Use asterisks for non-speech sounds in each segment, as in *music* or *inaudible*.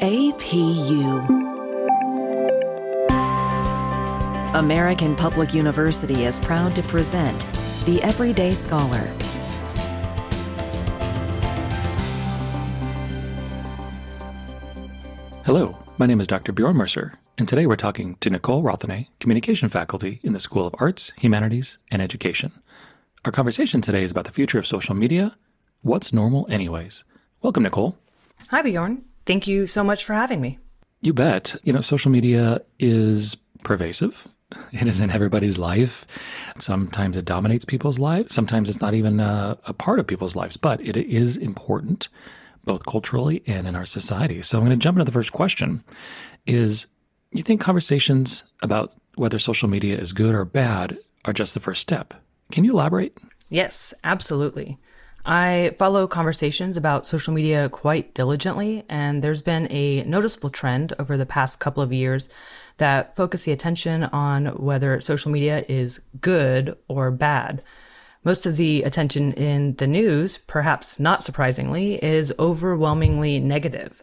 APU. American Public University is proud to present The Everyday Scholar. Hello, my name is Dr. Bjorn Mercer, and today we're talking to Nicole Rothenay, Communication Faculty in the School of Arts, Humanities, and Education. Our conversation today is about the future of social media. What's normal, anyways? Welcome, Nicole. Hi, Bjorn. Thank you so much for having me. You bet. You know, social media is pervasive. It is in everybody's life. Sometimes it dominates people's lives. Sometimes it's not even a, a part of people's lives, but it is important both culturally and in our society. So I'm going to jump into the first question is you think conversations about whether social media is good or bad are just the first step? Can you elaborate? Yes, absolutely. I follow conversations about social media quite diligently, and there's been a noticeable trend over the past couple of years that focus the attention on whether social media is good or bad. Most of the attention in the news, perhaps not surprisingly, is overwhelmingly negative.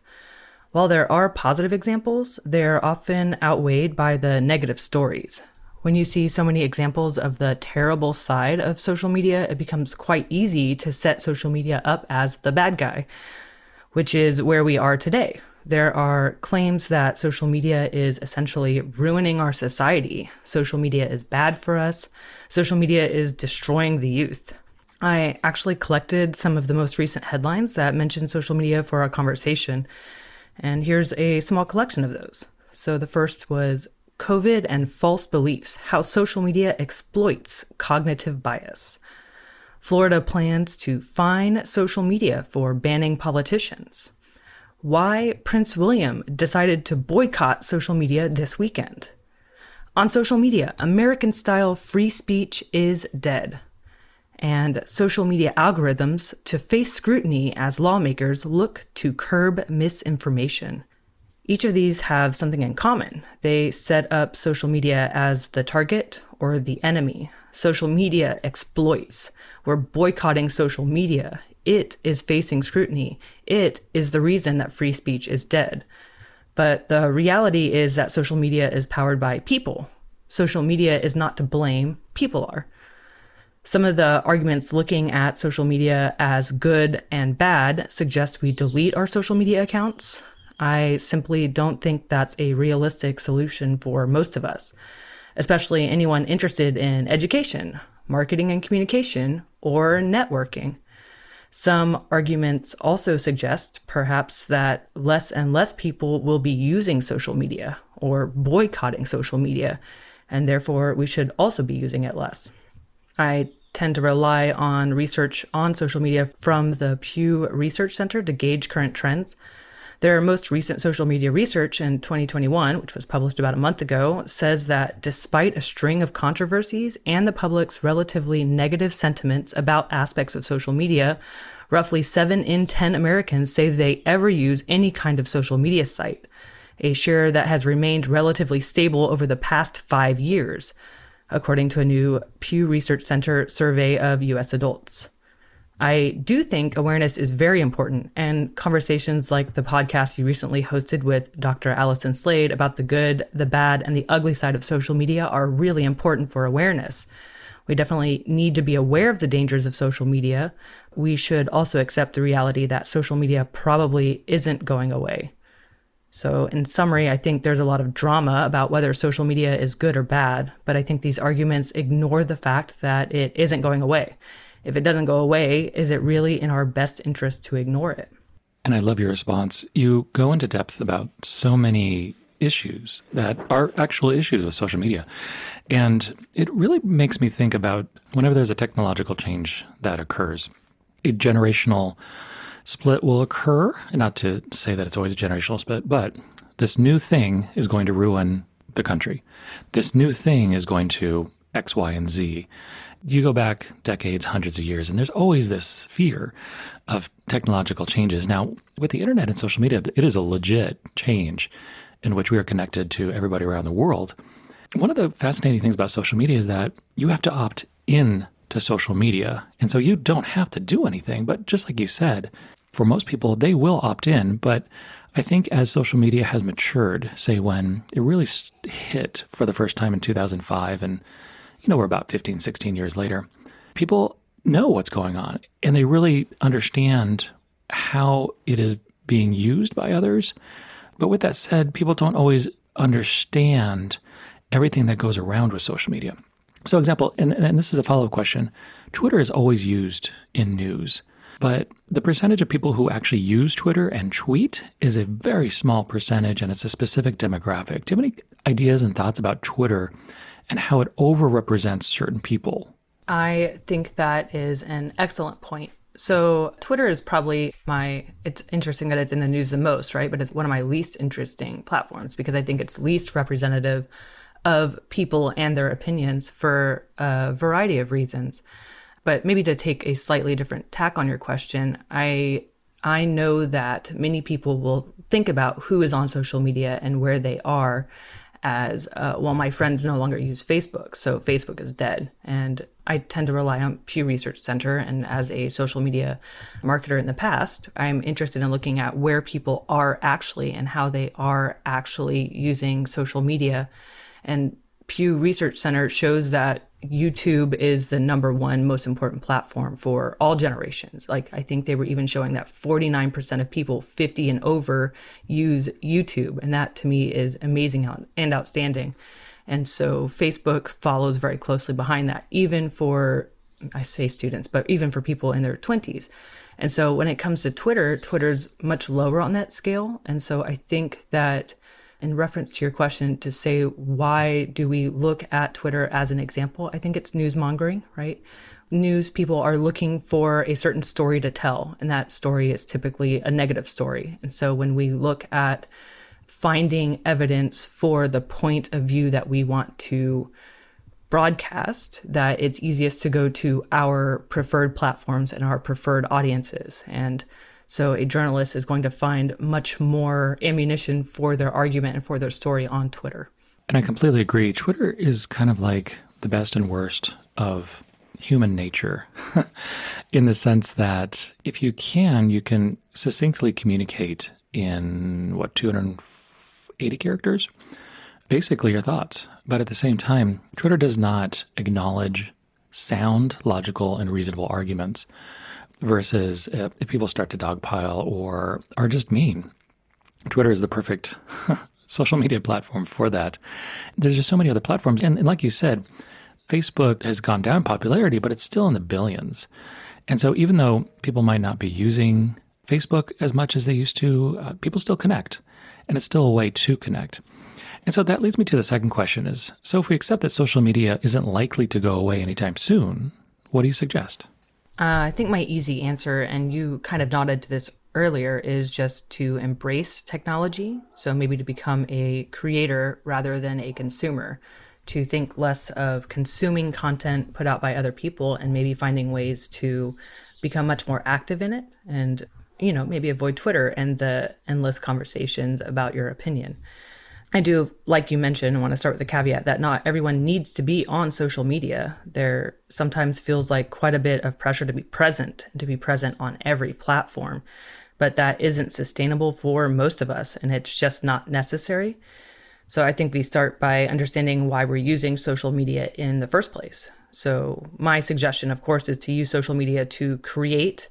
While there are positive examples, they're often outweighed by the negative stories. When you see so many examples of the terrible side of social media, it becomes quite easy to set social media up as the bad guy, which is where we are today. There are claims that social media is essentially ruining our society. Social media is bad for us. Social media is destroying the youth. I actually collected some of the most recent headlines that mention social media for our conversation. And here's a small collection of those. So the first was COVID and false beliefs how social media exploits cognitive bias. Florida plans to fine social media for banning politicians why Prince William decided to boycott social media this weekend. On social media, American style free speech is dead. And social media algorithms to face scrutiny as lawmakers look to curb misinformation. Each of these have something in common. They set up social media as the target or the enemy. Social media exploits. We're boycotting social media it is facing scrutiny. It is the reason that free speech is dead. But the reality is that social media is powered by people. Social media is not to blame, people are. Some of the arguments looking at social media as good and bad suggest we delete our social media accounts. I simply don't think that's a realistic solution for most of us, especially anyone interested in education, marketing and communication, or networking. Some arguments also suggest perhaps that less and less people will be using social media or boycotting social media, and therefore we should also be using it less. I tend to rely on research on social media from the Pew Research Center to gauge current trends. Their most recent social media research in 2021, which was published about a month ago, says that despite a string of controversies and the public's relatively negative sentiments about aspects of social media, roughly 7 in 10 Americans say they ever use any kind of social media site, a share that has remained relatively stable over the past five years, according to a new Pew Research Center survey of U.S. adults. I do think awareness is very important, and conversations like the podcast you recently hosted with Dr. Allison Slade about the good, the bad, and the ugly side of social media are really important for awareness. We definitely need to be aware of the dangers of social media. We should also accept the reality that social media probably isn't going away. So, in summary, I think there's a lot of drama about whether social media is good or bad, but I think these arguments ignore the fact that it isn't going away if it doesn't go away, is it really in our best interest to ignore it? And I love your response. You go into depth about so many issues that are actual issues with social media. And it really makes me think about whenever there's a technological change that occurs, a generational split will occur. Not to say that it's always a generational split, but this new thing is going to ruin the country. This new thing is going to X, Y, and Z you go back decades, hundreds of years, and there's always this fear of technological changes. Now, with the internet and social media, it is a legit change in which we are connected to everybody around the world. One of the fascinating things about social media is that you have to opt in to social media. And so you don't have to do anything. But just like you said, for most people, they will opt in. But I think as social media has matured, say when it really hit for the first time in 2005, and you know, we're about 15, 16 years later, people know what's going on and they really understand how it is being used by others. But with that said, people don't always understand everything that goes around with social media. So, example, and, and this is a follow up question Twitter is always used in news, but the percentage of people who actually use Twitter and tweet is a very small percentage, and it's a specific demographic. Do you have any ideas and thoughts about Twitter and how it overrepresents certain people? I think that is an excellent point. So, Twitter is probably my, it's interesting that it's in the news the most, right? But it's one of my least interesting platforms because I think it's least representative of people and their opinions for a variety of reasons. But maybe to take a slightly different tack on your question, I I know that many people will think about who is on social media and where they are as uh, well my friends no longer use facebook so facebook is dead. And i tend to rely on pew research center and as a social media marketer in the past i'm interested in looking at where people are actually and how they are actually using social media. And Pew Research Center shows that YouTube is the number one most important platform for all generations. Like, I think they were even showing that 49% of people 50 and over use YouTube. And that to me is amazing and outstanding. And so Facebook follows very closely behind that, even for, I say students, but even for people in their 20s. And so when it comes to Twitter, Twitter's much lower on that scale. And so I think that in reference to your question to say why do we look at Twitter as an example? I think it's news mongering, right? News people are looking for a certain story to tell, and that story is typically a negative story. And so when we look at finding evidence for the point of view that we want to broadcast, that it's easiest to go to our preferred platforms and our preferred audiences. And so a journalist is going to find much more ammunition for their argument and for their story on Twitter. And I completely agree. Twitter is kind of like the best and worst of human nature *laughs* in the sense that if you can, you can succinctly communicate in what, 280 characters? Basically, your thoughts. But at the same time, Twitter does not acknowledge sound, logical, and reasonable arguments versus if, if people start to dogpile or are just mean. Twitter is the perfect *laughs* social media platform for that. There's just so many other platforms. And, and, like you said, Facebook has gone down in popularity, but it's still in the billions. And so even though people might not be using Facebook as much as they used to, uh, people still connect. And it's still a way to connect. And so that leads me to the second question is so if we accept that social media isn't likely to go away anytime soon, what do you suggest? Uh, I think my easy answer, and you kind of nodded to this earlier, is just to embrace technology. So maybe to become a creator rather than a consumer, to think less of consuming content put out by other people and maybe finding ways to become much more active in it and, you know, maybe avoid Twitter and the endless conversations about your opinion. I do, like you mentioned, want to start with the caveat that not everyone needs to be on social media. There sometimes feels like quite a bit of pressure to be present to be present on every platform, but that isn't sustainable for most of us, and it's just not necessary. So I think we start by understanding why we're using social media in the first place. So, my suggestion, of course, is to use social media to create,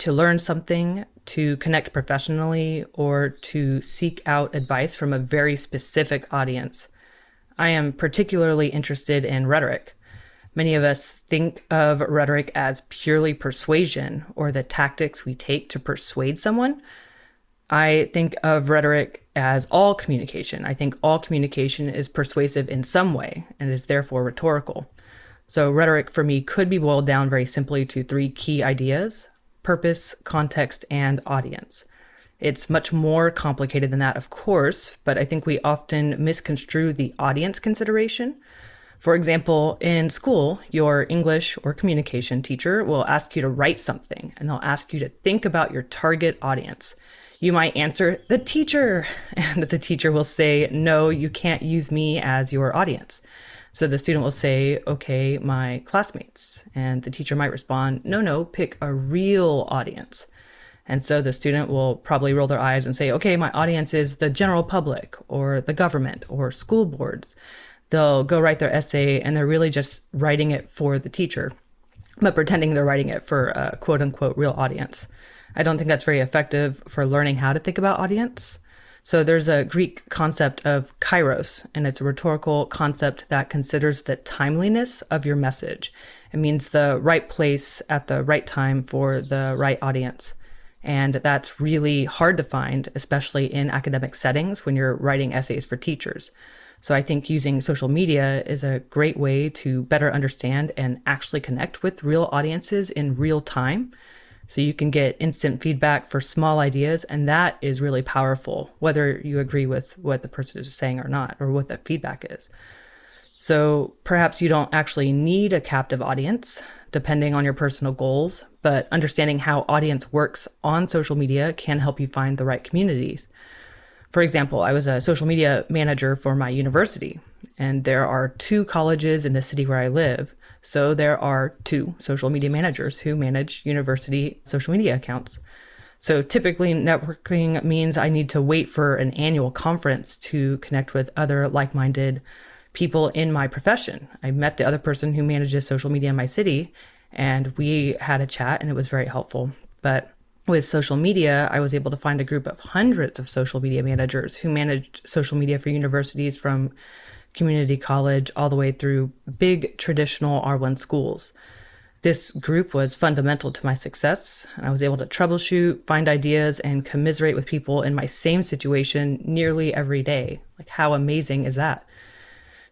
to learn something, to connect professionally or to seek out advice from a very specific audience. I am particularly interested in rhetoric. Many of us think of rhetoric as purely persuasion or the tactics we take to persuade someone. I think of rhetoric as all communication. I think all communication is persuasive in some way and is therefore rhetorical. So, rhetoric for me could be boiled down very simply to three key ideas purpose, context, and audience. It's much more complicated than that, of course, but I think we often misconstrue the audience consideration. For example, in school, your English or communication teacher will ask you to write something and they'll ask you to think about your target audience. You might answer, the teacher, *laughs* and the teacher will say, no, you can't use me as your audience. So the student will say, okay, my classmates. And the teacher might respond, no, no, pick a real audience. And so the student will probably roll their eyes and say, okay, my audience is the general public or the government or school boards. They'll go write their essay and they're really just writing it for the teacher, but pretending they're writing it for a quote unquote real audience. I don't think that's very effective for learning how to think about audience. So there's a Greek concept of kairos, and it's a rhetorical concept that considers the timeliness of your message. It means the right place at the right time for the right audience. And that's really hard to find, especially in academic settings when you're writing essays for teachers. So I think using social media is a great way to better understand and actually connect with real audiences in real time. So you can get instant feedback for small ideas, and that is really powerful, whether you agree with what the person is saying or not, or what the feedback is. So perhaps you don't actually need a captive audience, depending on your personal goals, but understanding how audience works on social media can help you find the right communities. For example, I was a social media manager for my university, and there are two colleges in the city where I live. So there are two social media managers who manage university social media accounts. So typically, networking means I need to wait for an annual conference to connect with other like minded people in my profession. I met the other person who manages social media in my city, and we had a chat, and it was very helpful. But with social media, I was able to find a group of hundreds of social media managers who managed social media for universities from community college all the way through big traditional R1 schools. This group was fundamental to my success. and I was able to troubleshoot, find ideas, and commiserate with people in my same situation nearly every day. Like, how amazing is that?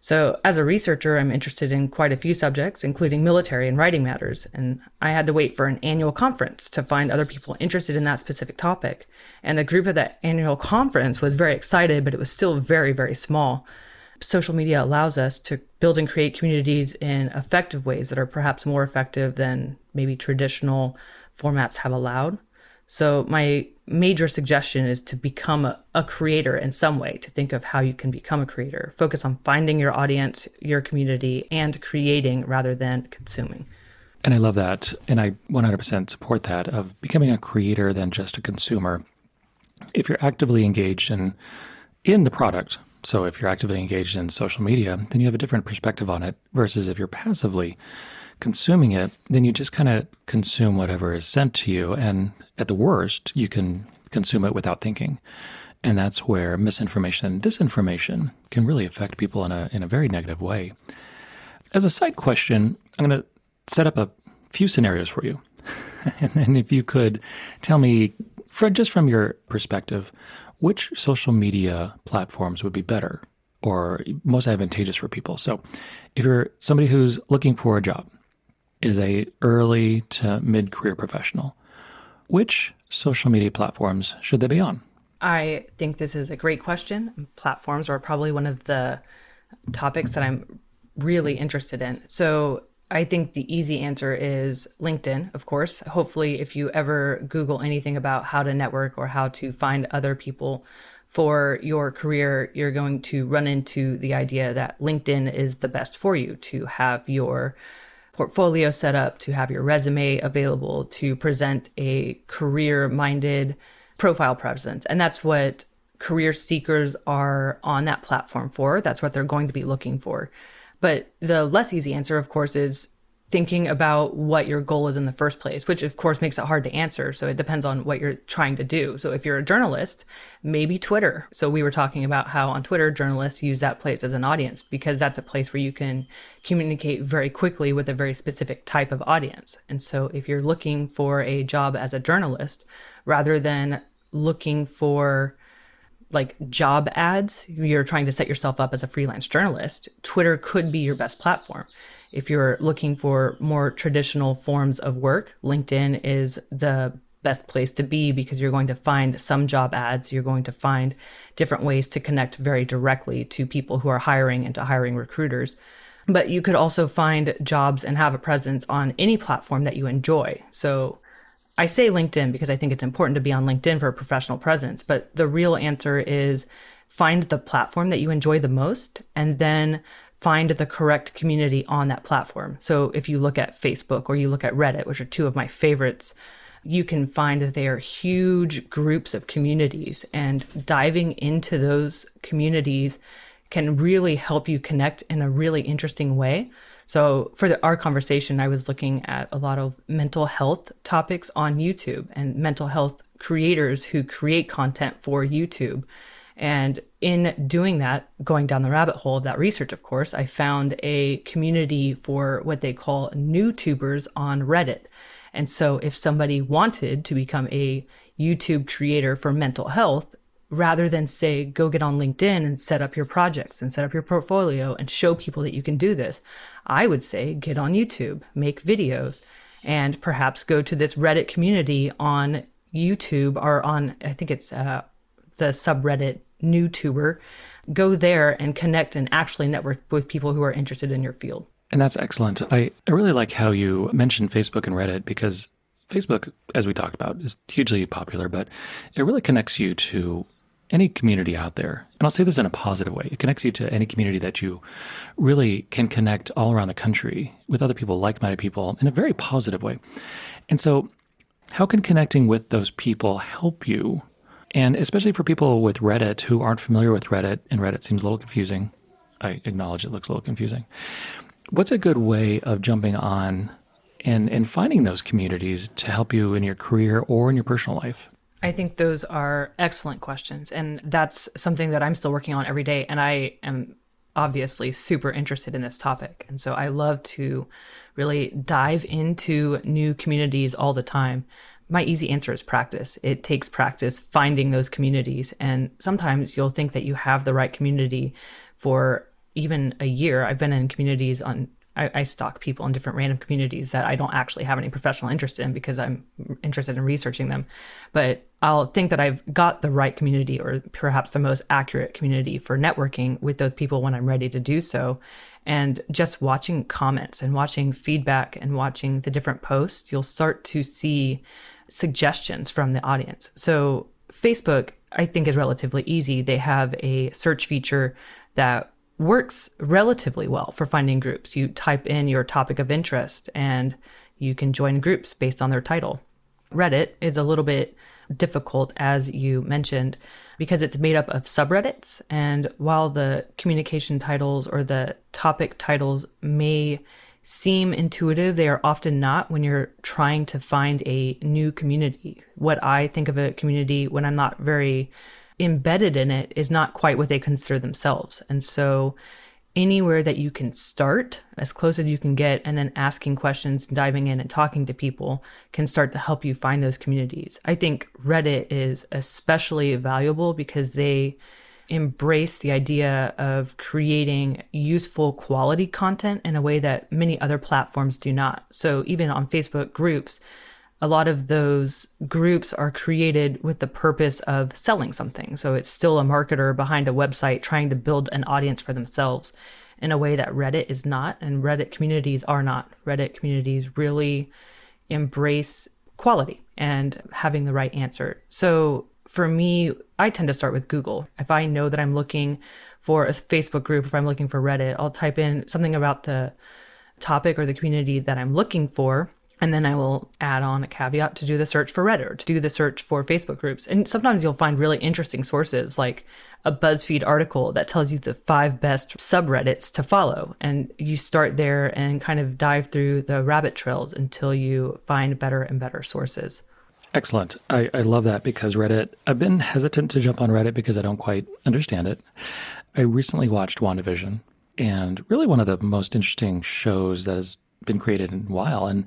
So, as a researcher, I'm interested in quite a few subjects, including military and writing matters, and I had to wait for an annual conference to find other people interested in that specific topic. And the group at that annual conference was very excited, but it was still very, very small. Social media allows us to build and create communities in effective ways that are perhaps more effective than maybe traditional formats have allowed. So, my major suggestion is to become a, a, creator in some way, to think of how you can become a creator. Focus on finding your audience, your community, and creating rather than consuming. And I love that. And I 100% support that of becoming a creator than just a consumer. If you're actively engaged in, in the product, so if you're actively engaged in social media, then you have a different perspective on it versus if you're passively consuming it, then you just kind of consume whatever is sent to you. And at the worst, you can consume it without thinking. And that's where misinformation and disinformation can really affect people in a, in a very negative way. As a side question, I'm going to set up a few scenarios for you. *laughs* and then if you could tell me, Fred, just from your perspective, which social media platforms would be better or most advantageous for people? So if you're somebody who's looking for a job, is a early to mid career professional. Which social media platforms should they be on? I think this is a great question. Platforms are probably one of the topics that I'm really interested in. So I think the easy answer is LinkedIn, of course. Hopefully, if you ever Google anything about how to network or how to find other people for your career, you're going to run into the idea that LinkedIn is the best for you to have your portfolio set up, to have your resume available, to present a career minded profile presence. And that's what career seekers are on that platform for. That's what they're going to be looking for. But the less easy answer, of course, is thinking about what your goal is in the first place, which of course makes it hard to answer. So it depends on what you're trying to do. So if you're a journalist, maybe Twitter. So we were talking about how on Twitter, journalists use that place as an audience because that's a place where you can communicate very quickly with a very specific type of audience. And so if you're looking for a job as a journalist, rather than looking for like job ads, you're trying to set yourself up as a freelance journalist, Twitter could be your best platform if you're looking for more traditional forms of work, LinkedIn is the best place to be because you're going to find some job ads. You're going to find different ways to connect very directly to people who are hiring and to hiring recruiters. But you could also find jobs and have a presence on any platform that you enjoy. So I say LinkedIn because I think it's important to be on LinkedIn for a professional presence. But the real answer is find the platform that you enjoy the most and then find the correct community on that platform. So if you look at Facebook or you look at Reddit, which are two of my favorites, you can find that they are huge groups of communities, and diving into those communities can really help you connect in a really interesting way. So, for the, our conversation, I was looking at a lot of mental health topics on YouTube and mental health creators who create content for YouTube. And in doing that, going down the rabbit hole of that research, of course, I found a community for what they call new tubers on Reddit. And so if somebody wanted to become a YouTube creator for mental health, rather than say, go get on LinkedIn and set up your projects and set up your portfolio and show people that you can do this, I would say, get on YouTube, make videos, and perhaps go to this Reddit community on YouTube or on, I think it's uh, the subreddit NewTuber. Go there and connect and actually network with people who are interested in your field. And that's excellent. I, I really like how you mentioned Facebook and Reddit because Facebook, as we talked about, is hugely popular, but it really connects you to any community out there. And I'll say this in a positive way. It connects you to any community that you really can connect all around the country with other people, like minded people, in a very positive way. And so, how can connecting with those people help you? And especially for people with Reddit who aren't familiar with Reddit, and Reddit seems a little confusing. I acknowledge it looks a little confusing. What's a good way of jumping on and, and finding those communities to help you in your career or in your personal life? I think those are excellent questions. And that's something that I'm still working on every day. And I am obviously super interested in this topic. And so I love to really dive into new communities all the time. My easy answer is practice. It takes practice finding those communities. And sometimes you'll think that you have the right community for even a year, I've been in communities on I, I, stalk people in different random communities that I don't actually have any professional interest in because I'm interested in researching them. But I'll think that I've got the right community or perhaps the most accurate community for networking with those people when I'm ready to do so. And just watching comments and watching feedback and watching the different posts, you'll start to see suggestions from the audience. So Facebook, I think, is relatively easy. They have a search feature that works relatively well for finding groups. You type in your topic of interest and you can join groups based on their title. Reddit is a little bit difficult, as you mentioned, because it's made up of subreddits. And while the communication titles or the topic titles may seem intuitive, they are often not when you're trying to find a new community. What I think of a community when I'm not very embedded in it is not quite what they consider themselves. And so anywhere that you can start as close as you can get and then asking questions diving in and talking to people can start to help you find those communities i think reddit is especially valuable because they embrace the idea of creating useful quality content in a way that many other platforms do not so even on facebook groups a lot of those groups are created with the purpose of selling something. So it's still a marketer behind a website trying to build an audience for themselves in a way that Reddit is not, and Reddit communities are not. Reddit communities really embrace quality and having the right answer. So for me, I tend to start with Google. If I know that I'm looking for a Facebook group, if I'm looking for Reddit, I'll type in something about the topic or the community that I'm looking for and then I will add on a caveat to do the search for Reddit to do the search for Facebook groups. And sometimes you'll find really interesting sources like a BuzzFeed article that tells you the five best subreddits to follow. And you start there and kind of dive through the rabbit trails until you find better and better sources. Excellent. I, I love that because Reddit, I've been hesitant to jump on Reddit because I don't quite understand it. I recently watched WandaVision and really one of the most interesting shows that has been created in a while. And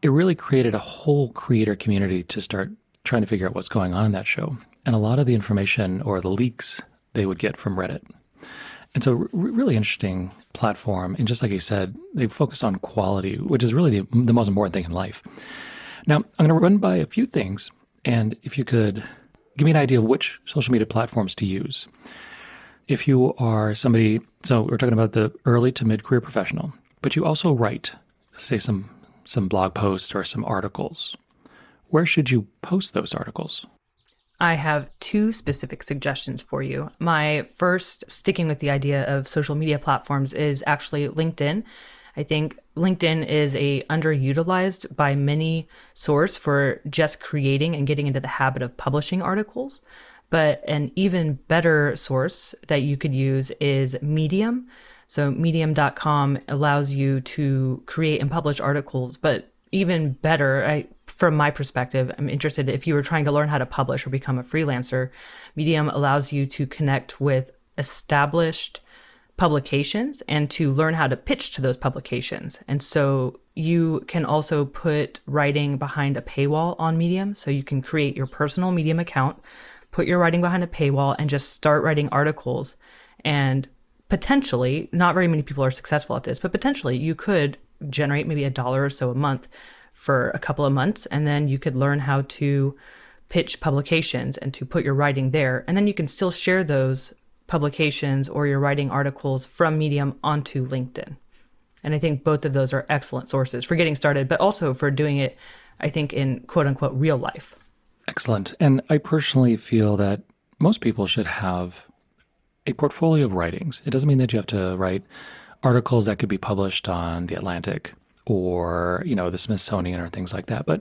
it really created a whole creator community to start trying to figure out what's going on in that show. And a lot of the information or the leaks they would get from Reddit. And so, really interesting platform. And just like you said, they focus on quality, which is really the, the most important thing in life. Now, I'm going to run by a few things. And if you could give me an idea of which social media platforms to use. If you are somebody, so we're talking about the early to mid career professional, but you also write, say, some some blog posts or some articles. Where should you post those articles? I have two specific suggestions for you. My first, sticking with the idea of social media platforms, is actually LinkedIn. I think LinkedIn is a underutilized by many source for just creating and getting into the habit of publishing articles. But an even better source that you could use is Medium. So medium.com allows you to create and publish articles, but even better, I, from my perspective, I'm interested if you were trying to learn how to publish or become a freelancer, Medium allows you to connect with established publications and to learn how to pitch to those publications. And so you can also put writing behind a paywall on Medium. So you can create your personal Medium account, put your writing behind a paywall, and just start writing articles. And potentially, not very many people are successful at this, but potentially you could generate maybe a dollar or so a month for a couple of months. And then you could learn how to pitch publications and to put your writing there. And then you can still share those publications or you're writing articles from Medium onto LinkedIn. And I think both of those are excellent sources for getting started, but also for doing it, I think, in quote unquote real life. Excellent. And I personally feel that most people should have a portfolio of writings. It doesn't mean that you have to write articles that could be published on The Atlantic or, you know, the Smithsonian or things like that, but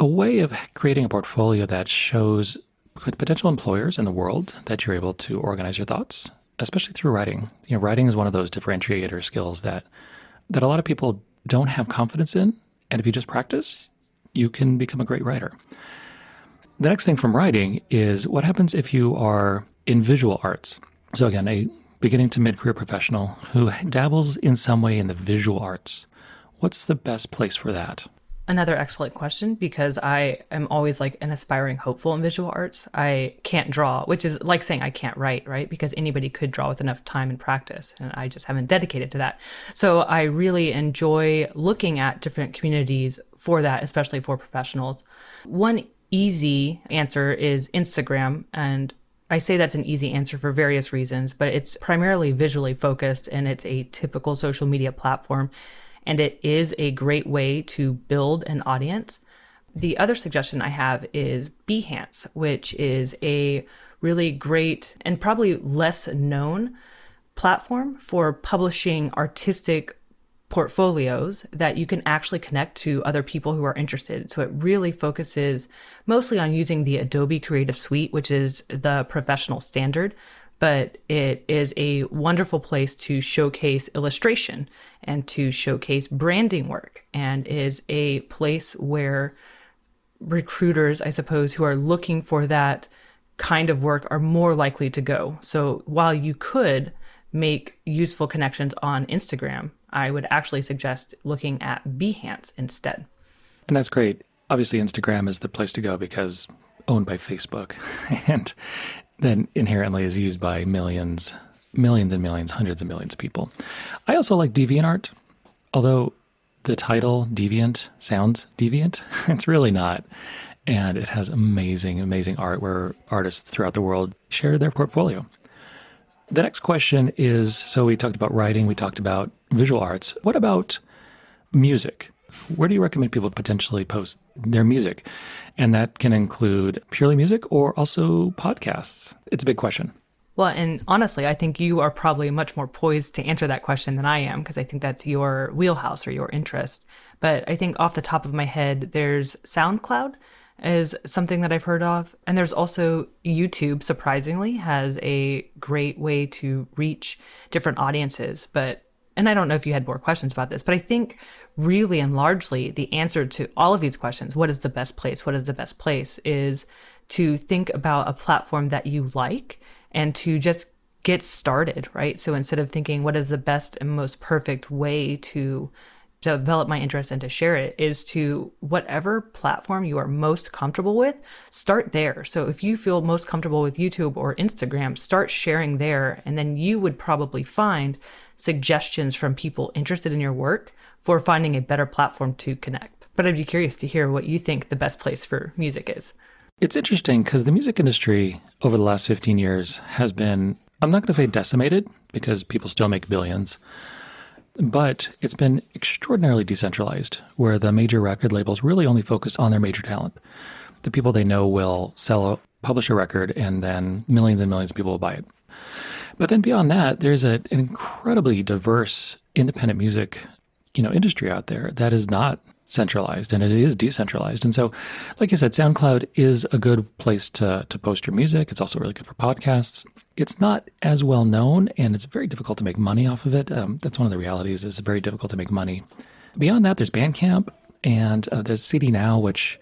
a way of creating a portfolio that shows potential employers in the world that you're able to organize your thoughts, especially through writing. You know, writing is one of those differentiator skills that that a lot of people don't have confidence in, and if you just practice, you can become a great writer. The next thing from writing is what happens if you are in visual arts. So again, a beginning to mid-career professional who dabbles in some way in the visual arts. What's the best place for that? Another excellent question because I am always like an aspiring hopeful in visual arts. I can't draw, which is like saying I can't write, right? Because anybody could draw with enough time and practice, and I just haven't dedicated to that. So I really enjoy looking at different communities for that, especially for professionals. One easy answer is Instagram, and I say that's an easy answer for various reasons, but it's primarily visually focused and it's a typical social media platform and it is a great way to build an audience. The other suggestion I have is Behance, which is a really great and probably less known platform for publishing artistic portfolios that you can actually connect to other people who are interested. So it really focuses mostly on using the Adobe Creative Suite, which is the professional standard but it is a wonderful place to showcase illustration and to showcase branding work and is a place where recruiters, I suppose, who are looking for that kind of work are more likely to go. So while you could make useful connections on Instagram, I would actually suggest looking at Behance instead. And that's great. Obviously, Instagram is the place to go because owned by Facebook. *laughs* and then inherently is used by millions, millions and millions, hundreds of millions of people. I also like DeviantArt, although the title Deviant sounds deviant. *laughs* it's really not. And it has amazing, amazing art where artists throughout the world share their portfolio. The next question is so we talked about writing, we talked about visual arts. What about music? Where do you recommend people potentially post their music? And that can include purely music or also podcasts. It's a big question. Well, and honestly, I think you are probably much more poised to answer that question than I am because I think that's your wheelhouse or your interest. But I think off the top of my head, there's SoundCloud is something that I've heard of. And there's also YouTube, surprisingly, has a great way to reach different audiences. But, and I don't know if you had more questions about this, but I think really and largely the answer to all of these questions what is the best place what is the best place is to think about a platform that you like and to just get started right so instead of thinking what is the best and most perfect way to develop my interest and to share it is to whatever platform you are most comfortable with, start there. So if you feel most comfortable with YouTube or Instagram, start sharing there. And then you would probably find suggestions from people interested in your work for finding a better platform to connect. But I'd be curious to hear what you think the best place for music is. It's interesting because the music industry over the last 15 years has been, I'm not going to say decimated because people still make billions, but it's been extraordinarily decentralized where the major record labels really only focus on their major talent. The people they know will sell, publish a record, and then millions and millions of people will buy it. But then beyond that, there's a, an incredibly diverse independent music, you know, industry out there that is not centralized and it is decentralized. And so, like I said, SoundCloud is a good place to, to post your music. It's also really good for podcasts. It's not as well known and it's very difficult to make money off of it. Um, that's one of the realities. It's very difficult to make money. Beyond that, there's Bandcamp and uh, there's CD Now, which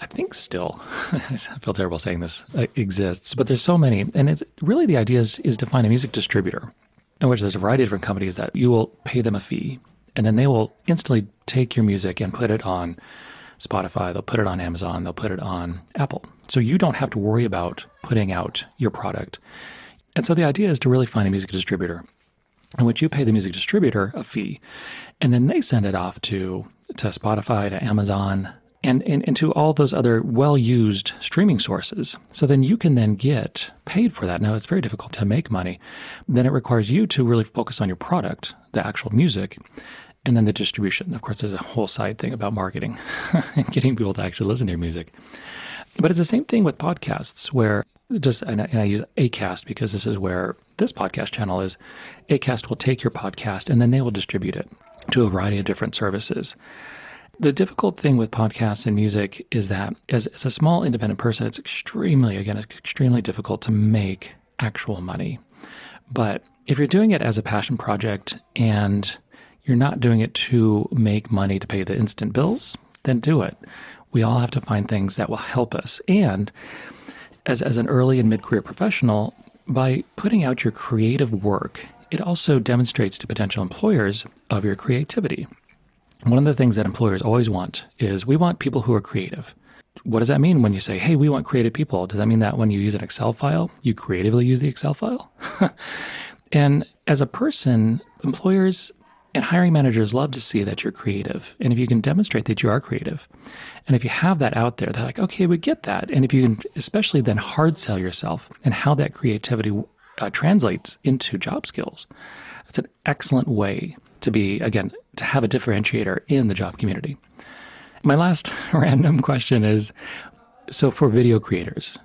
I think still, *laughs* I feel terrible saying this, uh, exists, but there's so many. And it's really the idea is, is to find a music distributor in which there's a variety of different companies that you will pay them a fee and then they will instantly take your music and put it on Spotify, they'll put it on Amazon, they'll put it on Apple. So you don't have to worry about putting out your product. And so the idea is to really find a music distributor in which you pay the music distributor a fee, and then they send it off to, to Spotify, to Amazon, and, and, and to all those other well used streaming sources. So then you can then get paid for that. Now, it's very difficult to make money. Then it requires you to really focus on your product, the actual music, and then the distribution. Of course, there's a whole side thing about marketing *laughs* and getting people to actually listen to your music. But it's the same thing with podcasts, where just and I, and I, use Acast because this is where this podcast channel is. Acast will take your podcast and then they will distribute it to a variety of different services. The difficult thing with podcasts and music is that as, as a small independent person, it's extremely, again, it's extremely difficult to make actual money. But if you're doing it as a passion project and you're not doing it to make money to pay the instant bills, then do it. We all have to find things that will help us. And as, as an early and mid career professional, by putting out your creative work, it also demonstrates to potential employers of your creativity. One of the things that employers always want is we want people who are creative. What does that mean when you say, hey, we want creative people? Does that mean that when you use an Excel file, you creatively use the Excel file? *laughs* and as a person, employers and hiring managers love to see that you're creative. And if you can demonstrate that you are creative, and if you have that out there, they're like, okay, we get that. And if you can, especially then hard sell yourself and how that creativity uh, translates into job skills, that's an excellent way to be, again, to have a differentiator in the job community. My last *laughs* random question is so for video creators,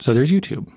so there's YouTube.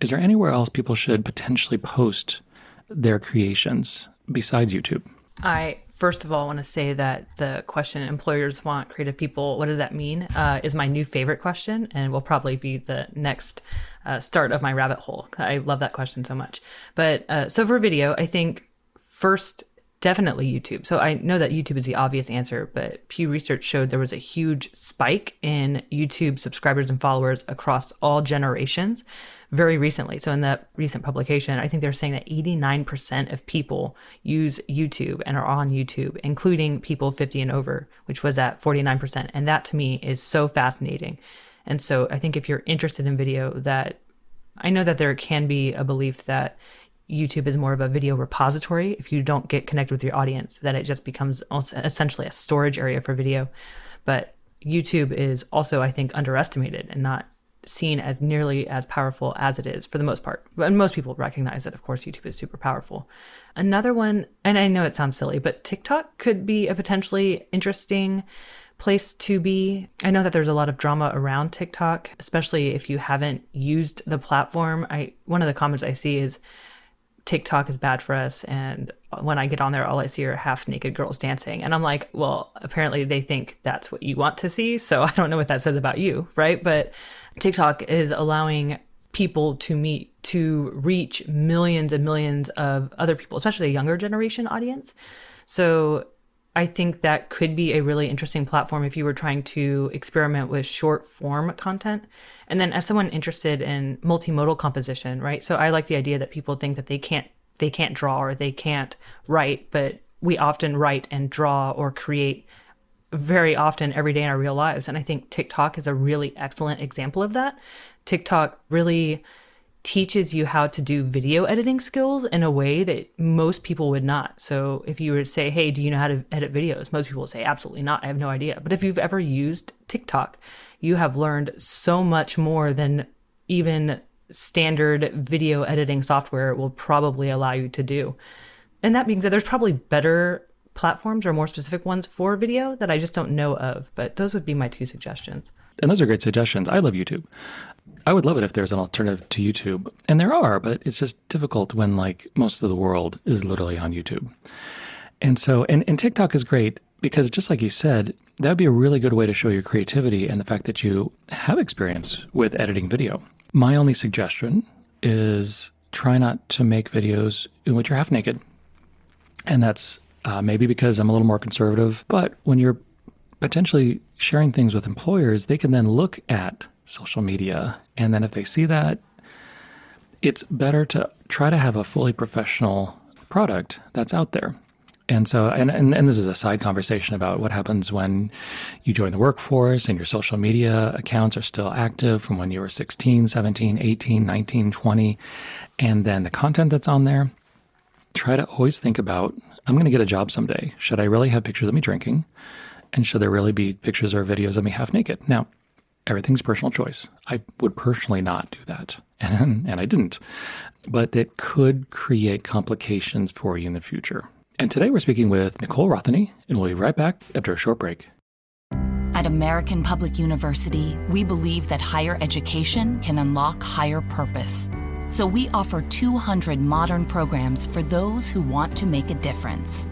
Is there anywhere else people should potentially post their creations besides YouTube? I first of all want to say that the question employers want creative people, what does that mean? Uh, is my new favorite question and will probably be the next uh, start of my rabbit hole. I love that question so much. But uh, so for video, I think first Definitely YouTube. So I know that YouTube is the obvious answer, but Pew Research showed there was a huge spike in YouTube subscribers and followers across all generations very recently. So in that recent publication, I think they're saying that 89% of people use YouTube and are on YouTube, including people 50 and over, which was at 49%. And that to me is so fascinating. And so I think if you're interested in video, that I know that there can be a belief that YouTube is more of a video repository. If you don't get connected with your audience, then it just becomes essentially a storage area for video. But YouTube is also, I think, underestimated and not seen as nearly as powerful as it is for the most part. And most people recognize that, of course, YouTube is super powerful. Another one, and I know it sounds silly, but TikTok could be a potentially interesting place to be. I know that there's a lot of drama around TikTok, especially if you haven't used the platform. I one of the comments I see is TikTok is bad for us. And when I get on there, all I see are half naked girls dancing. And I'm like, well, apparently they think that's what you want to see. So *laughs* I don't know what that says about you, right? But TikTok is allowing people to meet, to reach millions and millions of other people, especially a younger generation audience. So I think that could be a really interesting platform if you were trying to experiment with short form content. And then as someone interested in multimodal composition, right? So I like the idea that people think that they can't they can't draw or they can't write, but we often write and draw or create very often every day in our real lives. And I think TikTok is a really excellent example of that. TikTok really teaches you how to do video editing skills in a way that most people would not. So if you were to say, "Hey, do you know how to edit videos?" most people would say, "Absolutely not. I have no idea." But if you've ever used TikTok, you have learned so much more than even standard video editing software will probably allow you to do. And that being said, there's probably better platforms or more specific ones for video that I just don't know of. But those would be my two suggestions. And those are great suggestions. I love YouTube. I would love it if there's an alternative to YouTube. And there are, but it's just difficult when like most of the world is literally on YouTube. And so, and, and TikTok is great because just like you said, that would be a really good way to show your creativity and the fact that you have experience with editing video. My only suggestion is try not to make videos in which you're half naked. And that's uh, maybe because I'm a little more conservative, but when you're potentially sharing things with employers, they can then look at social media. And then if they see that, it's better to try to have a fully professional product that's out there. And so, and, and, and, this is a side conversation about what happens when you join the workforce and your social media accounts are still active from when you were 16, 17, 18, 19, 20. And then the content that's on there, try to always think about I'm going to get a job someday. Should I really have pictures of me drinking? And should there really be pictures or videos of me half naked? Now, everything's personal choice. I would personally not do that. *laughs* And, and I didn't. But it could create complications for you in the future. And today we're speaking with Nicole Rothenay, and we'll be right back after a short break. At American Public University, we believe that higher education can unlock higher purpose. So we offer 200 modern programs for those who want to make a difference.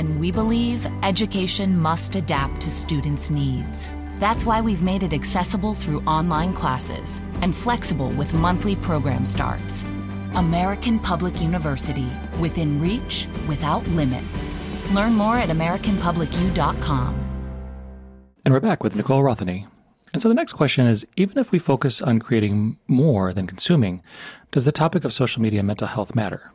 And we believe education must adapt to students' needs. That's why we've made it accessible through online classes and flexible with monthly program starts. American Public University, within reach, without limits. Learn more at AmericanPublicU.com. And we're back with Nicole Rothenay. And so the next question is even if we focus on creating more than consuming, does the topic of social media mental health matter?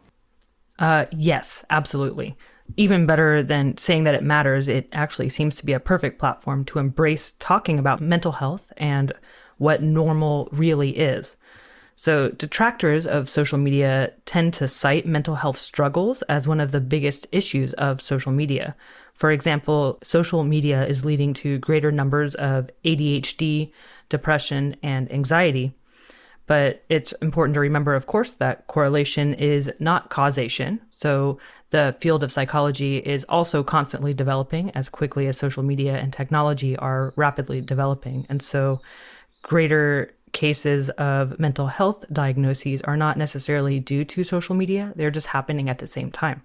Uh, yes, absolutely. Even better than saying that it matters, it actually seems to be a perfect platform to embrace talking about mental health and what normal really is. So, detractors of social media tend to cite mental health struggles as one of the biggest issues of social media. For example, social media is leading to greater numbers of ADHD, depression, and anxiety. But it's important to remember, of course, that correlation is not causation. So, the field of psychology is also constantly developing as quickly as social media and technology are rapidly developing. And so, greater cases of mental health diagnoses are not necessarily due to social media, they're just happening at the same time.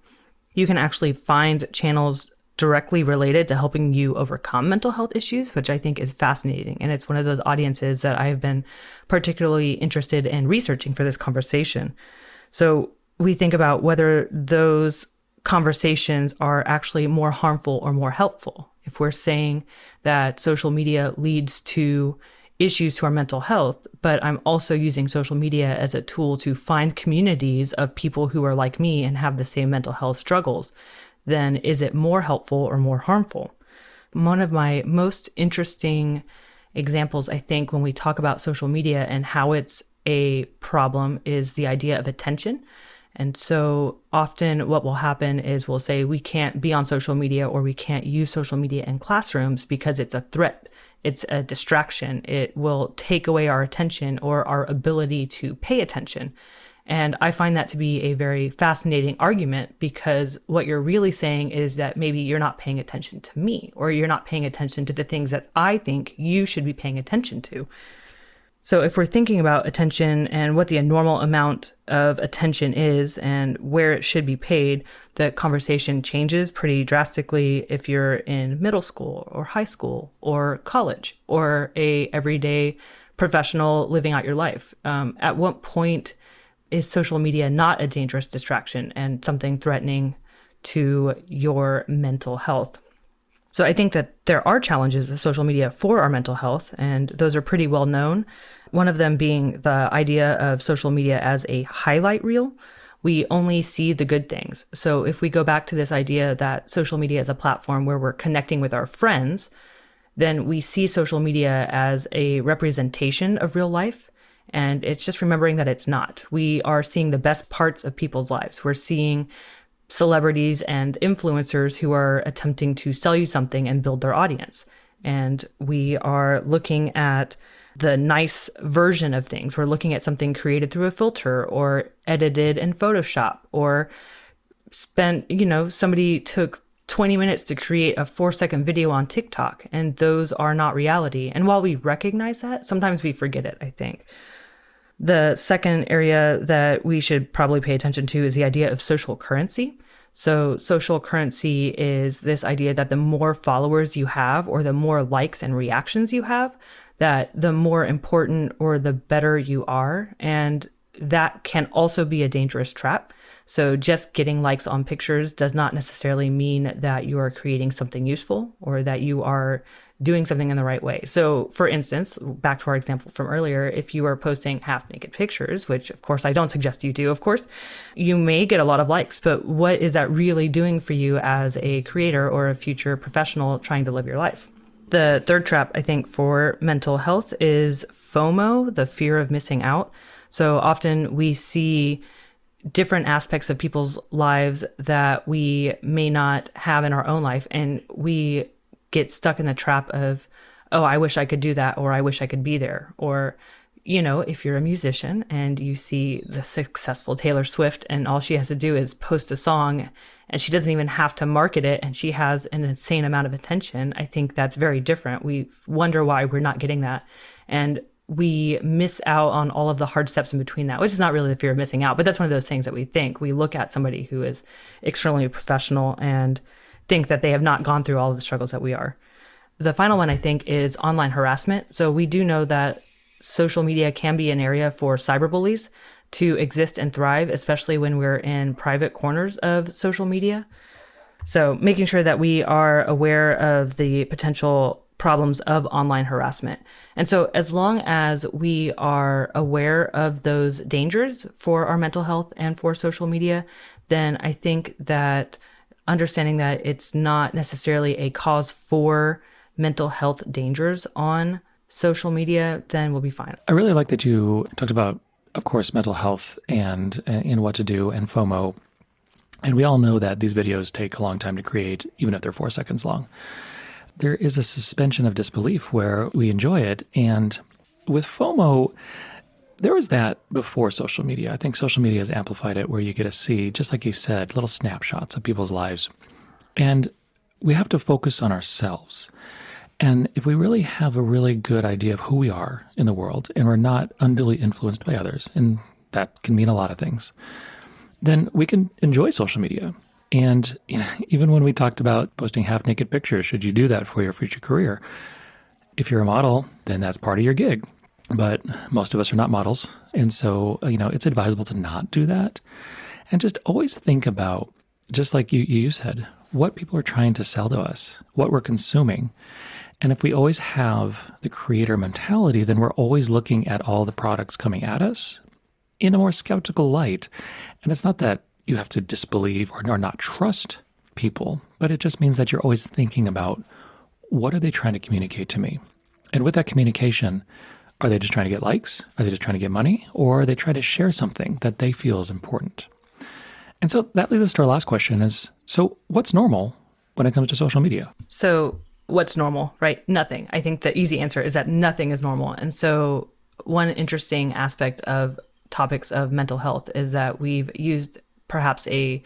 You can actually find channels directly related to helping you overcome mental health issues, which I think is fascinating. And it's one of those audiences that I have been particularly interested in researching for this conversation. So we think about whether those conversations are actually more harmful or more helpful. If we're saying that social media leads to issues to our mental health, but I'm also using social media as a tool to find communities of people who are like me and have the same mental health struggles, then is it more helpful or more harmful? One of my most interesting examples, I think, when we talk about social media and how it's a problem is the idea of attention. And so often what will happen is we'll say we can't be on social media or we can't use social media in classrooms because it's a threat it's a distraction. It will take away our attention or our ability to pay attention. And I find that to be a very fascinating argument because what you're really saying is that maybe you're not paying attention to me or you're not paying attention to the things that I think you should be paying attention to. So, if we're thinking about attention and what the normal amount of attention is and where it should be paid, the conversation changes pretty drastically if you're in middle school or high school or college or a everyday professional living out your life. Um, at what point is social media not a dangerous distraction and something threatening to your mental health? So I think that there are challenges of social media for our mental health, and those are pretty well known. One of them being the idea of social media as a highlight reel. We only see the good things. So if we go back to this idea that social media is a platform where we're connecting with our friends, then we see social media as a representation of real life. And it's just remembering that it's not. We are seeing the best parts of people's lives. We're seeing celebrities and influencers who are attempting to sell you something and build their audience. And we are looking at the nice version of things. We're looking at something created through a filter or edited in Photoshop or spent, you know, somebody took 20 minutes to create a four second video on TikTok, and those are not reality. And while we recognize that, sometimes we forget it, I think. The second area that we should probably pay attention to is the idea of social currency. So, social currency is this idea that the more followers you have, or the more likes and reactions you have, that the more important or the better you are. And that can also be a dangerous trap. So, just getting likes on pictures does not necessarily mean that you are creating something useful or that you are doing something in the right way. So, for instance, back to our example from earlier, if you are posting half naked pictures, which of course I don't suggest you do, of course, you may get a lot of likes, but what is that really doing for you as a creator or a future professional trying to live your life? The third trap, I think, for mental health is FOMO, the fear of missing out. So often we see different aspects of people's lives that we may not have in our own life, and we get stuck in the trap of, oh, I wish I could do that, or I wish I could be there. Or, you know, if you're a musician and you see the successful Taylor Swift and all she has to do is post a song and she doesn't even have to market it and she has an insane amount of attention, I think that's very different. We wonder why we're not getting that. And we miss out on all of the hard steps in between that, which is not really the fear of missing out, but that's one of those things that we think. We look at somebody who is extremely professional and think that they have not gone through all of the struggles that we are. The final one, I think, is online harassment. So we do know that social media can be an area for cyberbullies to exist and thrive, especially when we're in private corners of social media. So making sure that we are aware of the potential problems of online harassment. And so as long as we are aware of those dangers for our mental health and for social media, then I think that understanding that it's not necessarily a cause for mental health dangers on social media, then we'll be fine. I really like that you talked about, of course, mental health and and what to do and FOMO. And we all know that these videos take a long time to create, even if they're four seconds long. There is a suspension of disbelief where we enjoy it. And with FOMO, there was that before social media. I think social media has amplified it where you get to see, just like you said, little snapshots of people's lives. And we have to focus on ourselves. And if we really have a really good idea of who we are in the world and we're not unduly influenced by others, and that can mean a lot of things, then we can enjoy social media. And you know, *laughs* even when we talked about posting half naked pictures, should you do that for your future career? If you're a model, then that's part of your gig but most of us are not models. And so, you know, it's advisable to not do that. And just always think about, just like you, you said, what people are trying to sell to us, what we're consuming. And if we always have the creator mentality, then we're always looking at all the products coming at us in a more skeptical light. And it's not that you have to disbelieve or, or not trust people, but it just means that you're always thinking about what are they trying to communicate to me? And with that communication, are they just trying to get likes? Are they just trying to get money? Or are they trying to share something that they feel is important? And so that leads us to our last question is so what's normal when it comes to social media? So what's normal, right? Nothing. I think the easy answer is that nothing is normal. And so one interesting aspect of topics of mental health is that we've used perhaps a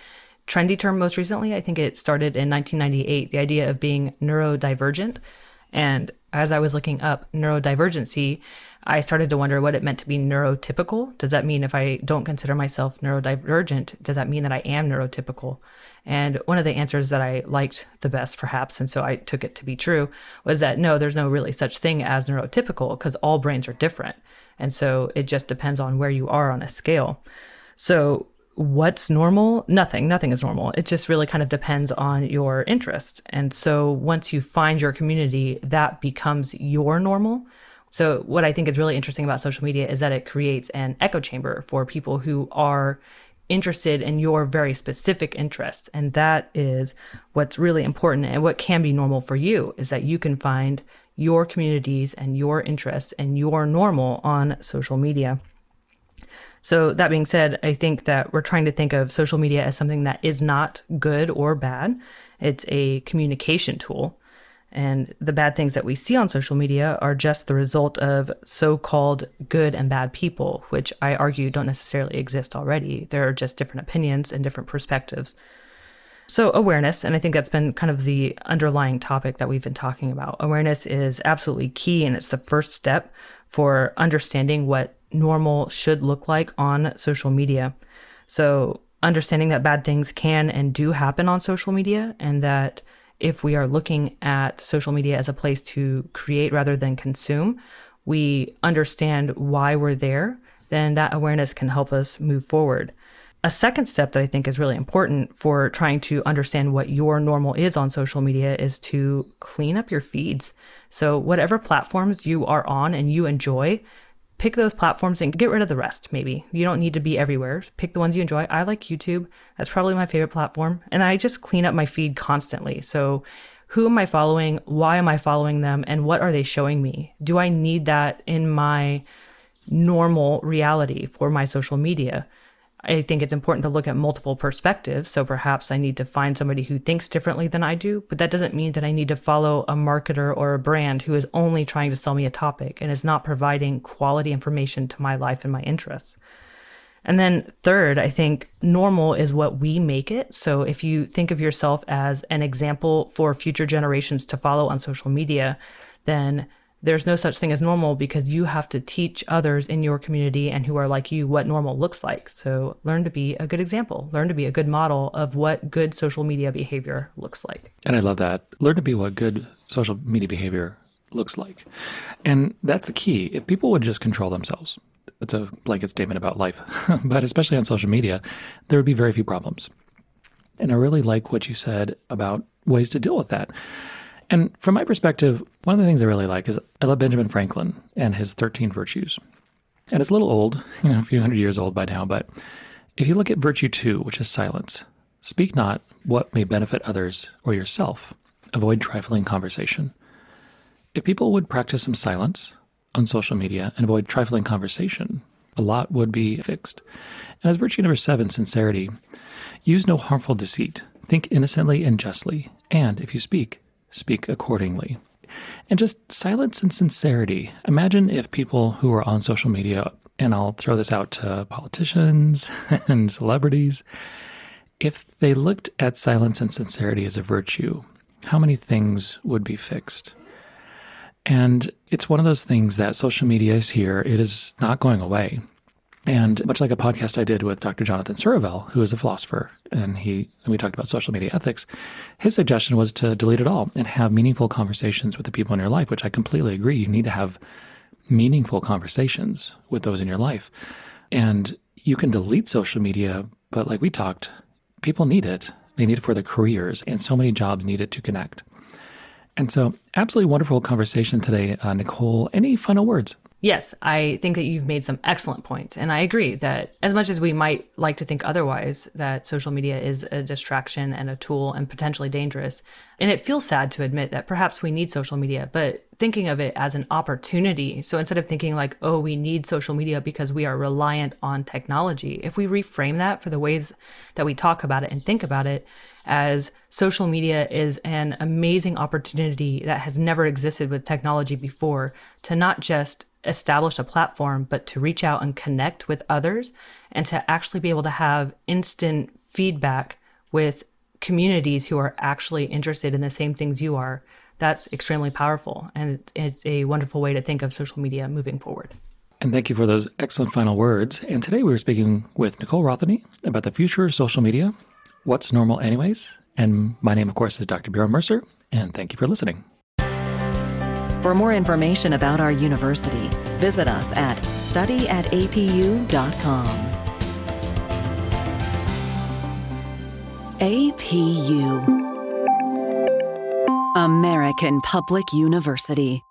trendy term most recently. I think it started in 1998, the idea of being neurodivergent. And as I was looking up neurodivergency, I started to wonder what it meant to be neurotypical. Does that mean if I don't consider myself neurodivergent, does that mean that I am neurotypical? And one of the answers that I liked the best, perhaps, and so I took it to be true, was that no, there's no really such thing as neurotypical because all brains are different. And so it just depends on where you are on a scale. So what's normal? Nothing. Nothing is normal. It just really kind of depends on your interest. And so once you find your community, that becomes your normal. So what I think is really interesting about social media is that it creates an echo chamber for people who are interested in your very specific interests. And that is what's really important and what can be normal for you is that you can find your communities and your interests and your normal on social media. So, that being said, I think that we're trying to think of social media as something that is not good or bad. It's a communication tool. And the bad things that we see on social media are just the result of so called good and bad people, which I argue don't necessarily exist already. There are just different opinions and different perspectives. So, awareness, and I think that's been kind of the underlying topic that we've been talking about. Awareness is absolutely key, and it's the first step for understanding what normal should look like on social media. So, understanding that bad things can and do happen on social media, and that if we are looking at social media as a place to create rather than consume, we understand why we're there, then that awareness can help us move forward. A second step that I think is really important for trying to understand what your normal is on social media is to clean up your feeds. So, whatever platforms you are on and you enjoy, pick those platforms and get rid of the rest, maybe. You don't need to be everywhere. Pick the ones you enjoy. I like YouTube. That's probably my favorite platform. And I just clean up my feed constantly. So, who am I following? Why am I following them? And what are they showing me? Do I need that in my normal reality for my social media? I think it's important to look at multiple perspectives. So perhaps I need to find somebody who thinks differently than I do, but that doesn't mean that I need to follow a marketer or a brand who is only trying to sell me a topic and is not providing quality information to my life and my interests. And then third, I think normal is what we make it. So if you think of yourself as an example for future generations to follow on social media, then there's no such thing as normal because you have to teach others in your community and who are like you what normal looks like. So learn to be a good example, learn to be a good model of what good social media behavior looks like. And I love that. Learn to be what good social media behavior looks like. And that's the key. If people would just control themselves, it's a blanket statement about life, *laughs* but especially on social media, there would be very few problems. And I really like what you said about ways to deal with that. And from my perspective, one of the things I really like is I love Benjamin Franklin and his 13 virtues. And it's a little old, *laughs* you know, a few hundred years old by now, but if you look at virtue two, which is silence, speak not what may benefit others or yourself, avoid trifling conversation. If people would practice some silence on social media and avoid trifling conversation, a lot would be fixed. And as virtue number seven, sincerity, use no harmful deceit, think innocently and justly, and if you speak, speak accordingly. And just silence and sincerity. Imagine if people who are on social media, and I'll throw this out to politicians *laughs* and celebrities, if they looked at silence and sincerity as a virtue, how many things would be fixed? And it's one of those things that social media is here. It is not going away. And much like a podcast I did with Dr. Jonathan Suravel, who is a philosopher, and he and we talked about social media ethics, his suggestion was to delete it all and have meaningful conversations with the people in your life, which I completely agree. You need to have meaningful conversations with those in your life. And you can delete social media, but like we talked, people need it. They need it for their careers, and so many jobs need it to connect. And so, absolutely wonderful conversation today, uh, Nicole. Any final words? Yes, I think that you've made some excellent points. And I agree that as much as we might like to think otherwise, that social media is a distraction and a tool and potentially dangerous. And it feels sad to admit that perhaps we need social media, but thinking of it as an opportunity. So instead of thinking like, oh, we need social media because we are reliant on technology, if we reframe that for the ways that we talk about it and think about it, as social media is an amazing opportunity that has never existed with technology before to not just establish a platform, but to reach out and connect with others and to actually be able to have instant feedback with communities who are actually interested in the same things you are. That's extremely powerful. And it's a wonderful way to think of social media moving forward. And thank you for those excellent final words. And today we were speaking with Nicole Rothenay about the future of social media. What's normal, anyways? And my name, of course, is Dr. Bjorn Mercer. And thank you for listening. For more information about our university, visit us at studyatapu.com. APU American Public University.